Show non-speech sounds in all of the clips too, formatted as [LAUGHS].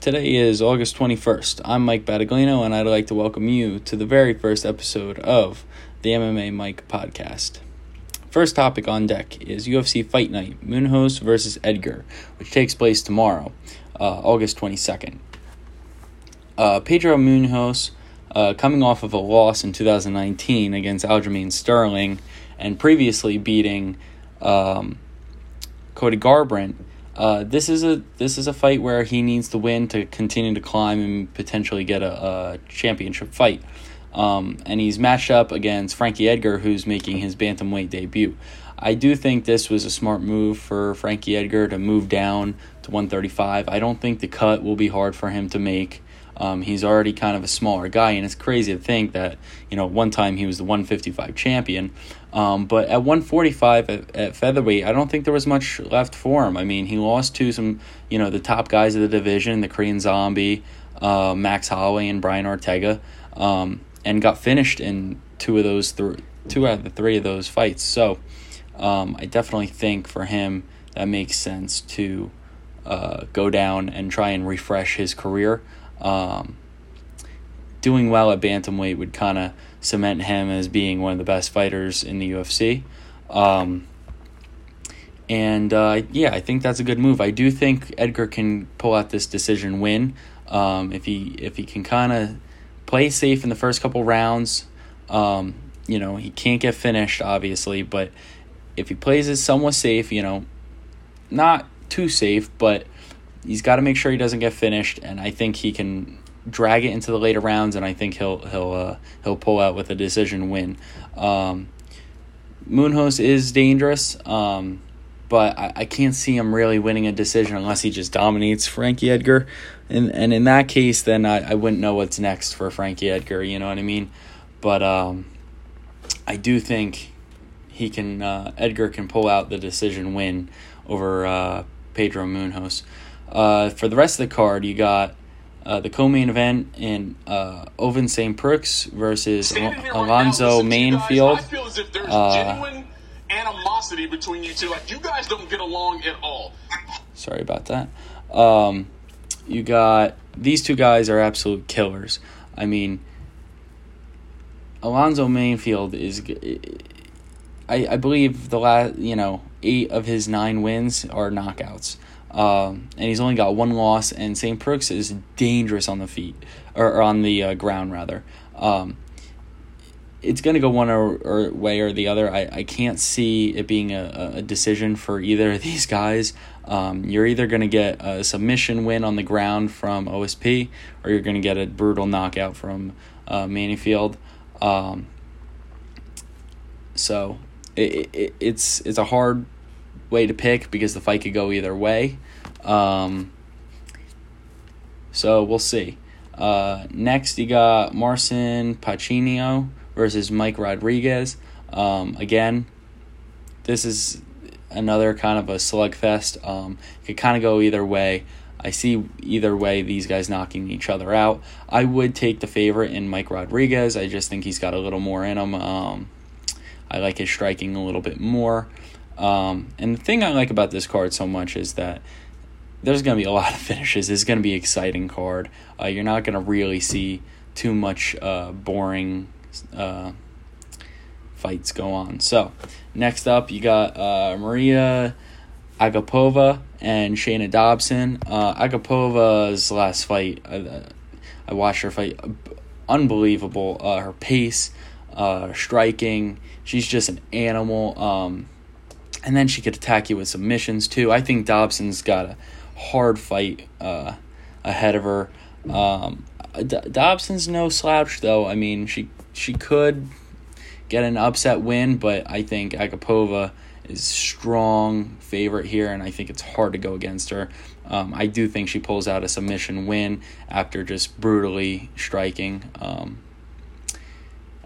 Today is August 21st. I'm Mike Battaglino, and I'd like to welcome you to the very first episode of the MMA Mike podcast. First topic on deck is UFC Fight Night Munhoz versus Edgar, which takes place tomorrow, uh, August 22nd. Uh, Pedro Munhoz, uh, coming off of a loss in 2019 against Aljamain Sterling, and previously beating um, Cody Garbrandt uh, this is a this is a fight where he needs to win to continue to climb and potentially get a, a championship fight. Um, and he's matched up against Frankie Edgar, who's making his bantamweight debut. I do think this was a smart move for Frankie Edgar to move down to 135. I don't think the cut will be hard for him to make. Um, he's already kind of a smaller guy, and it's crazy to think that you know one time he was the 155 champion, um, but at 145 at, at, featherweight, I don't think there was much left for him. I mean, he lost to some you know the top guys of the division, the Korean Zombie, uh, Max Holloway, and Brian Ortega, um, and got finished in two of those th- two out of the three of those fights. So um, I definitely think for him that makes sense to uh, go down and try and refresh his career. Um, doing well at bantamweight would kind of cement him as being one of the best fighters in the UFC. Um, and uh, yeah, I think that's a good move. I do think Edgar can pull out this decision win um, if he if he can kind of play safe in the first couple rounds. Um, you know, he can't get finished, obviously, but if he plays it somewhat safe, you know, not too safe, but he's got to make sure he doesn't get finished, and I think he can drag it into the later rounds, and I think he'll he'll uh, he'll pull out with a decision win. Um, Munhoz is dangerous, um, but I, I can't see him really winning a decision unless he just dominates Frankie Edgar, and and in that case, then I, I wouldn't know what's next for Frankie Edgar. You know what I mean? But um, I do think he can uh, Edgar can pull out the decision win over uh, Pedro Munhoz. Uh, for the rest of the card, you got uh, the co-main event in uh, Ovince St. Preux versus Al- Alonzo Menifield. I feel as if there's uh, genuine animosity between you two. Like you guys don't get along at all. Sorry about that. Um, you got these two guys are absolute killers. I mean, Alonzo Menifield is. I, I believe the last you know eight of his nine wins are knockouts. Um, and he's only got one loss, and St. Preux is dangerous on the feet, or, or on the uh, ground, rather. Um, it's going to go one or, or, way or the other. I, I can't see it being a, a decision for either of [LAUGHS] these guys. Um, you're either going to get a submission win on the ground from OSP, or you're going to get a brutal knockout from uh, Menifield. Um, so it, it, it's it's a hard way to pick because the fight could go either way. Um, so we'll see. Uh, next, you got Marcin Prachnio versus Mike Rodriguez. Um, again, this is another kind of a slugfest. Um, could kind of go either way. I see either way these guys knocking each other out. I would take the favorite in Mike Rodriguez. I just think he's got a little more in him. Um, I like his striking a little bit more. Um, and the thing I like about this card so much is that there's going to be a [LAUGHS] lot of finishes. It's going to be an exciting card. Uh, you're not going to really see too much uh, boring uh, fights go on. So, next up, you got uh, Maria Agapova and Shayna Dobson. Uh, Agapova's last fight, I, I watched her fight. Unbelievable. Uh, her pace, striking. She's just an animal. Um, and then she could attack you with submissions too. I think Dobson's got a hard fight uh, ahead of her. Um, D- Dobson's no slouch though. I mean, she she could get an upset win, but I think Agapova is strong favorite here, and I think it's hard to go against her. Um, I do think she pulls out a submission win after just brutally striking. Um,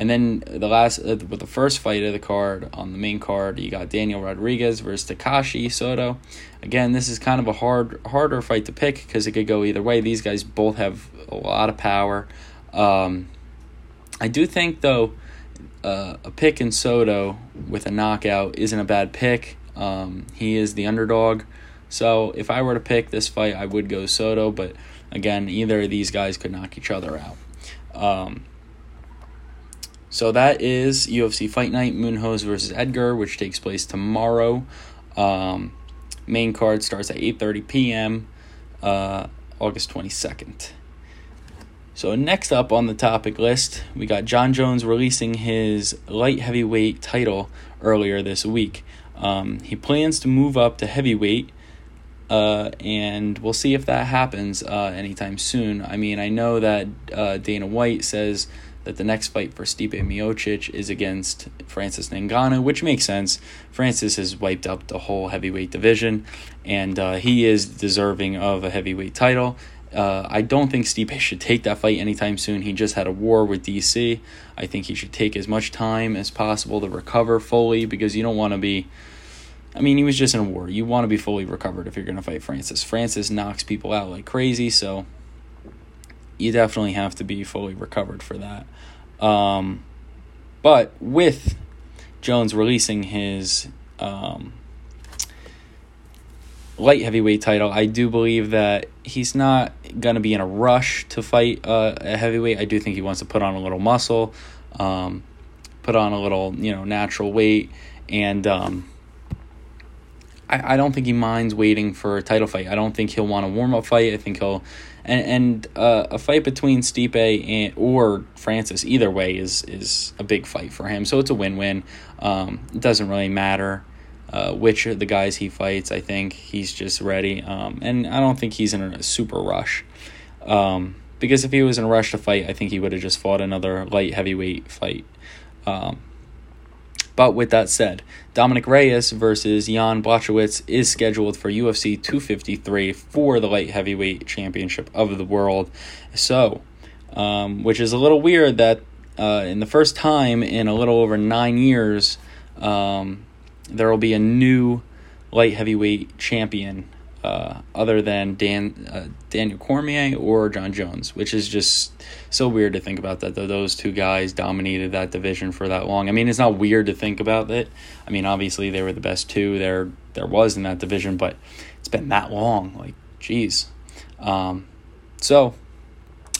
and then the last, uh, with the first fight of the card on the main card, you got Daniel Rodriguez versus Takashi Sato. Again, this is kind of a hard, harder fight to pick because it could go either way. These guys both have a lot of power. Um, I do think though, uh, a pick in Sato with a knockout isn't a bad pick. Um, he is the underdog, So if I were to pick this fight, I would go Sato, but again, either of these guys could knock each other out. Um, so that is UFC Fight Night Munhoz versus Edgar, which takes place tomorrow. Um, main card starts at 8:30 p.m. Uh, August 22nd. So next up on the topic list, we got Jon Jones releasing his light heavyweight title earlier this week. Um, he plans to move up to heavyweight, uh, and we'll see if that happens uh, anytime soon. I mean, I know that uh, Dana White says that the next fight for Stipe Miocic is against Francis Ngannou, which makes sense. Francis has wiped up the whole heavyweight division, and uh, he is deserving of a heavyweight title. Uh, I don't think Stipe [LAUGHS] should take that fight anytime soon. He just had a war with DC. I think he should take as much time as possible to recover fully because you don't want to be. I mean, he was just in a war. You want to be fully recovered if you're going to fight Francis. Francis knocks people out like crazy, so you definitely have to be fully recovered for that. Um, but with Jones releasing his um, light heavyweight title, I do believe that he's not going to be in a rush to fight uh, a heavyweight. I do think he wants to put on a little muscle, um, put on a little, you know, natural weight, and um, I, I don't think he minds waiting for a title fight. I don't think he'll want a warm up fight. I think he'll and and uh, a fight between Stipe and or Francis either way is is a big fight for him. So it's a win win. Um, it doesn't really matter uh, which of the guys he fights. I think he's just ready, um, and I don't think he's in a super rush. Um, because if he was in a rush to fight, I think he would have just fought another light heavyweight fight. Um, but with that said, Dominic Reyes versus Jan Blachowicz is scheduled for UFC 253 for the light heavyweight championship of the world. So, um, which is a little weird that uh, in the first time in a little over nine years, um, there will be a new light heavyweight champion uh, other than Dan uh, Daniel Cormier or Jon Jones, which is just so weird to think about that. Those two guys dominated that division for that long. I mean, it's not weird to think about it. I mean, obviously they were the best two there there was in that division, but it's been that long. Like, geez. Um, so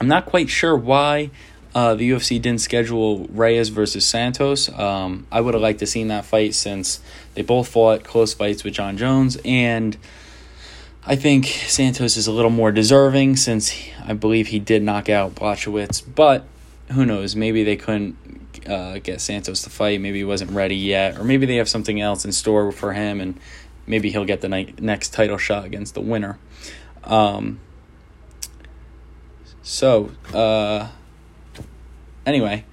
I'm not quite sure why. Uh, the UFC didn't schedule Reyes versus Santos. Um, I would have liked to seen that fight since they both fought close fights with Jon Jones and I think Santos is a little more deserving since I believe he did knock out Blachowicz, but who knows? Maybe they couldn't uh, get Santos to fight. Maybe he wasn't ready yet, or maybe they have something else in store for him, and maybe he'll get the ni- next title shot against the winner. Um, so, uh, anyway,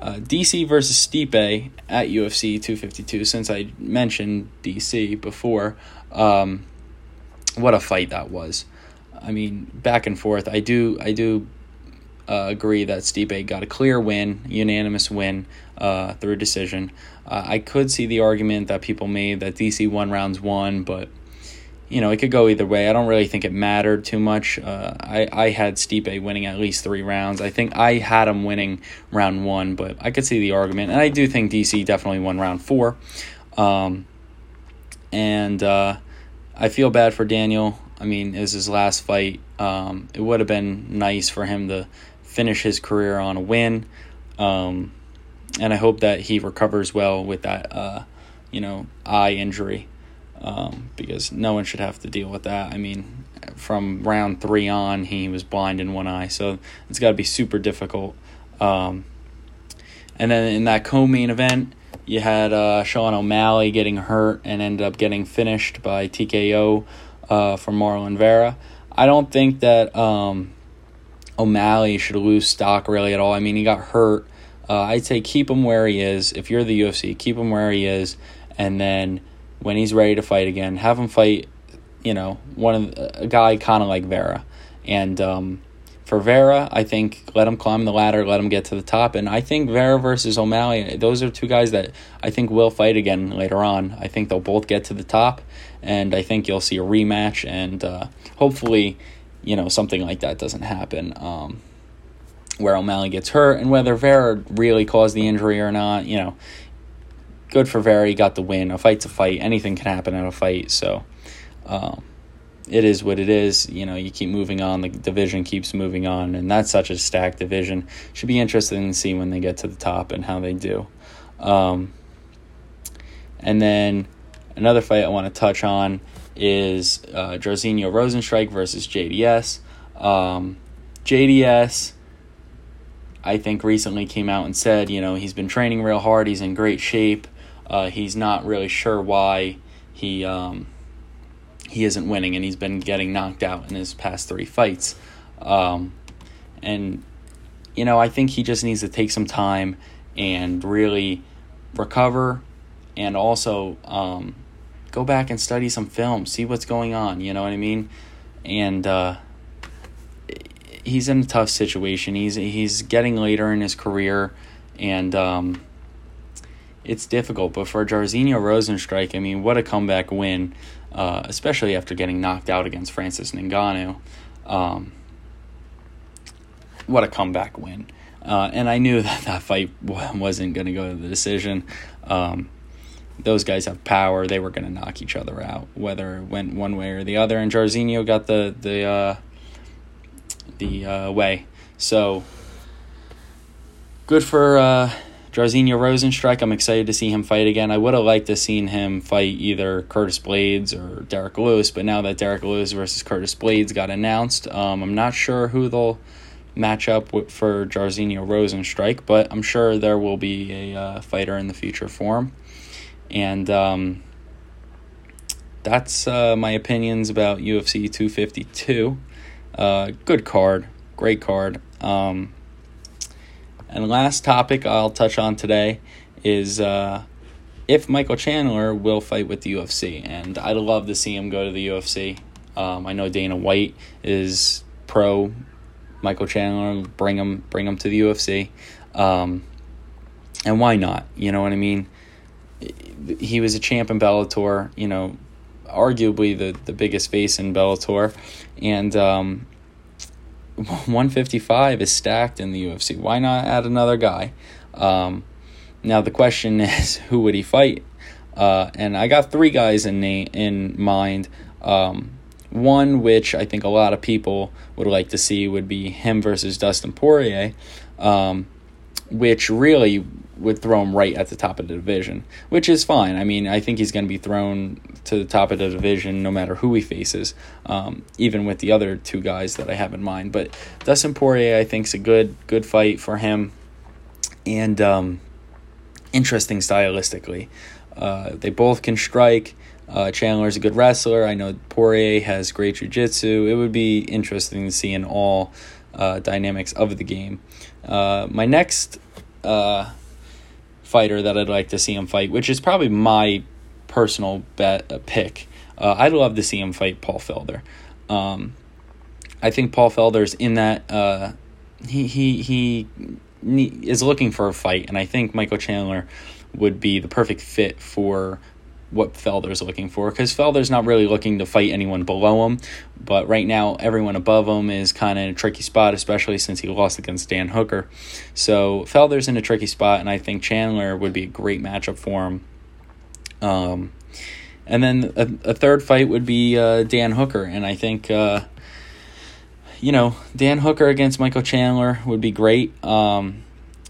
uh, DC versus Stipe at UFC 252. Since I mentioned DC before, um, what a fight that was. I mean, back and forth. I do I do uh, agree that Stipe got a clear win, unanimous win uh, through decision. Uh, I could see the argument that people made that DC won rounds one, but you know it could go either way. I don't really think it mattered too much. Uh, I I had Stipe winning at least three rounds. I think I had him winning round one, but I could see the argument, and I do think DC definitely won round four. Um, and uh, I feel bad for Daniel. I mean, it was his last fight. Um, it would have been nice for him to finish his career on a win. Um, and I hope that he recovers well with that, uh, you know, eye injury, um, because no one should have to deal with that. I mean, from round three on, he was blind in one eye, so it's got to be super difficult. Um, and then in that co-main event, you had uh, Sean O'Malley getting hurt and ended up getting finished by TKO uh, from Marlon Vera. I don't think that um, O'Malley should lose stock really at all. I mean, he got hurt. Uh, I'd say keep him where he is. If you're the UFC, keep him where he is, and then when he's ready to fight again, have him fight. You know, one of a guy kind of like Vera, and um, for Vera, I think let him climb the ladder, let him get to the top. And I think Vera versus O'Malley, those are two guys that I think will fight again later on. I think they'll both get to the top, and I think you'll see a rematch. And uh, hopefully, you know, something like that doesn't happen. Um, where O'Malley gets hurt, and whether Vera really caused the injury or not, you know, good for Vera. He got the win. A fight's a fight. Anything can happen in a fight. So, Um, it is what it is. You know, you keep moving on. The division keeps moving on, and that's such a stacked division. Should be interesting to see when they get to the top and how they do. Um, and then another fight I want to touch on is uh, Jairzinho Rozenstruik versus JDS. Um, JDS, I think, recently came out and said, you know, he's been training real hard. He's in great shape. Uh, he's not really sure why he um, he isn't winning, and he's been getting knocked out in his past three fights. Um, and you know, I think he just needs to take some time and really recover, and also um, go back and study some film, see what's going on. You know what I mean? And uh, he's in a tough situation. He's he's getting later in his career, and um, it's difficult. But for Jairzinho Rozenstruik, I mean, what a comeback win, uh, especially after getting knocked out against Francis Ngannou. Um, what a comeback win. Uh, and I knew [LAUGHS] that that fight [LAUGHS] wasn't going to go to the decision. Um, those guys have power. They were going to knock each other out, whether it went one way or the other. And Jairzinho got the the uh, the uh, way. So good for Jairzinho Rozenstruik. I'm excited to see him fight again. I would have liked to seen him fight either Curtis Blaydes or Derrick Lewis, but now that Derrick Lewis versus Curtis Blaydes got announced, um, I'm not sure who they'll match up with, for Jairzinho Rozenstruik, but I'm sure there will be a uh, fighter in the future for him. And um, that's uh, my opinions about UFC 252. Uh, good card, great card. Um, and last topic I'll touch on today is uh, if Michael Chandler will fight with the UFC, and I'd love to see him go to the UFC. Um, I know Dana White is pro Michael Chandler, bring him, bring him to the UFC, um, and why not? You know what I mean? He was a champ in Bellator. You know, arguably the the biggest face in Bellator, and um, 155 is stacked in the UFC. Why not add another guy? Um, now the question [LAUGHS] is, who would he fight? Uh, and I got three guys in na- in mind. Um, one which I think a lot of people would like to see would be him versus Dustin Poirier, um, which really would throw him right at the top of the division, which is fine. I mean, I think he's going to be thrown to the top of the division no matter who he faces, um, even with the other two guys that I have in mind. But Dustin Poirier, I think, is a good good fight for him, and um, interesting stylistically. Uh, they both can strike. Uh, Chandler's a good wrestler. I know Poirier has great jiu-jitsu. It would be interesting to see in all uh, dynamics of the game. Uh, my next uh, fighter that I'd like to see him fight, which is probably my personal bet uh, pick. Uh, I'd love to see him fight Paul Felder. Um, I think Paul Felder's in that uh, he he he is looking for a fight, and I think Michael Chandler would be the perfect fit for what Felder's looking for because Felder's not really looking to fight anyone below him, but right now everyone above him is kind of in a tricky spot, especially since he lost against Dan Hooker. So Felder's in a tricky spot, and I think Chandler would be a great matchup for him. Um, and then a, a third fight would be uh, Dan Hooker, and I think. Uh, you know, Dan Hooker against Michael Chandler would be great. Um,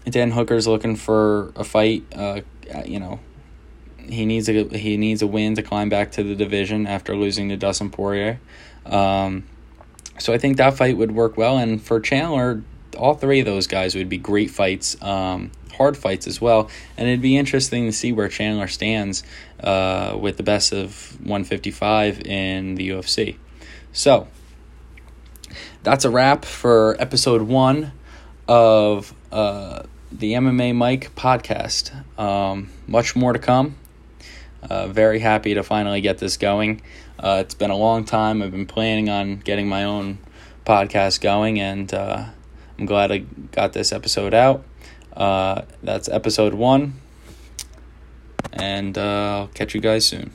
Dan Hooker's looking for a fight. Uh, you know, he needs a he needs a win to climb back to the division after losing to Dustin Poirier. Um, so I think that fight would work well, and for Chandler, all three of those guys would be great fights, um, hard fights as well, and it'd be interesting to see where Chandler stands uh, with the best of 155 in the UFC. So that's a wrap for episode one of uh, the MMA Mike podcast. Um, much more to come. Uh, very happy to finally get this going. Uh, it's been a long time. I've been planning on getting my own podcast going, and uh, I'm glad I got this episode out. Uh, that's episode one, and uh, I'll catch you guys soon.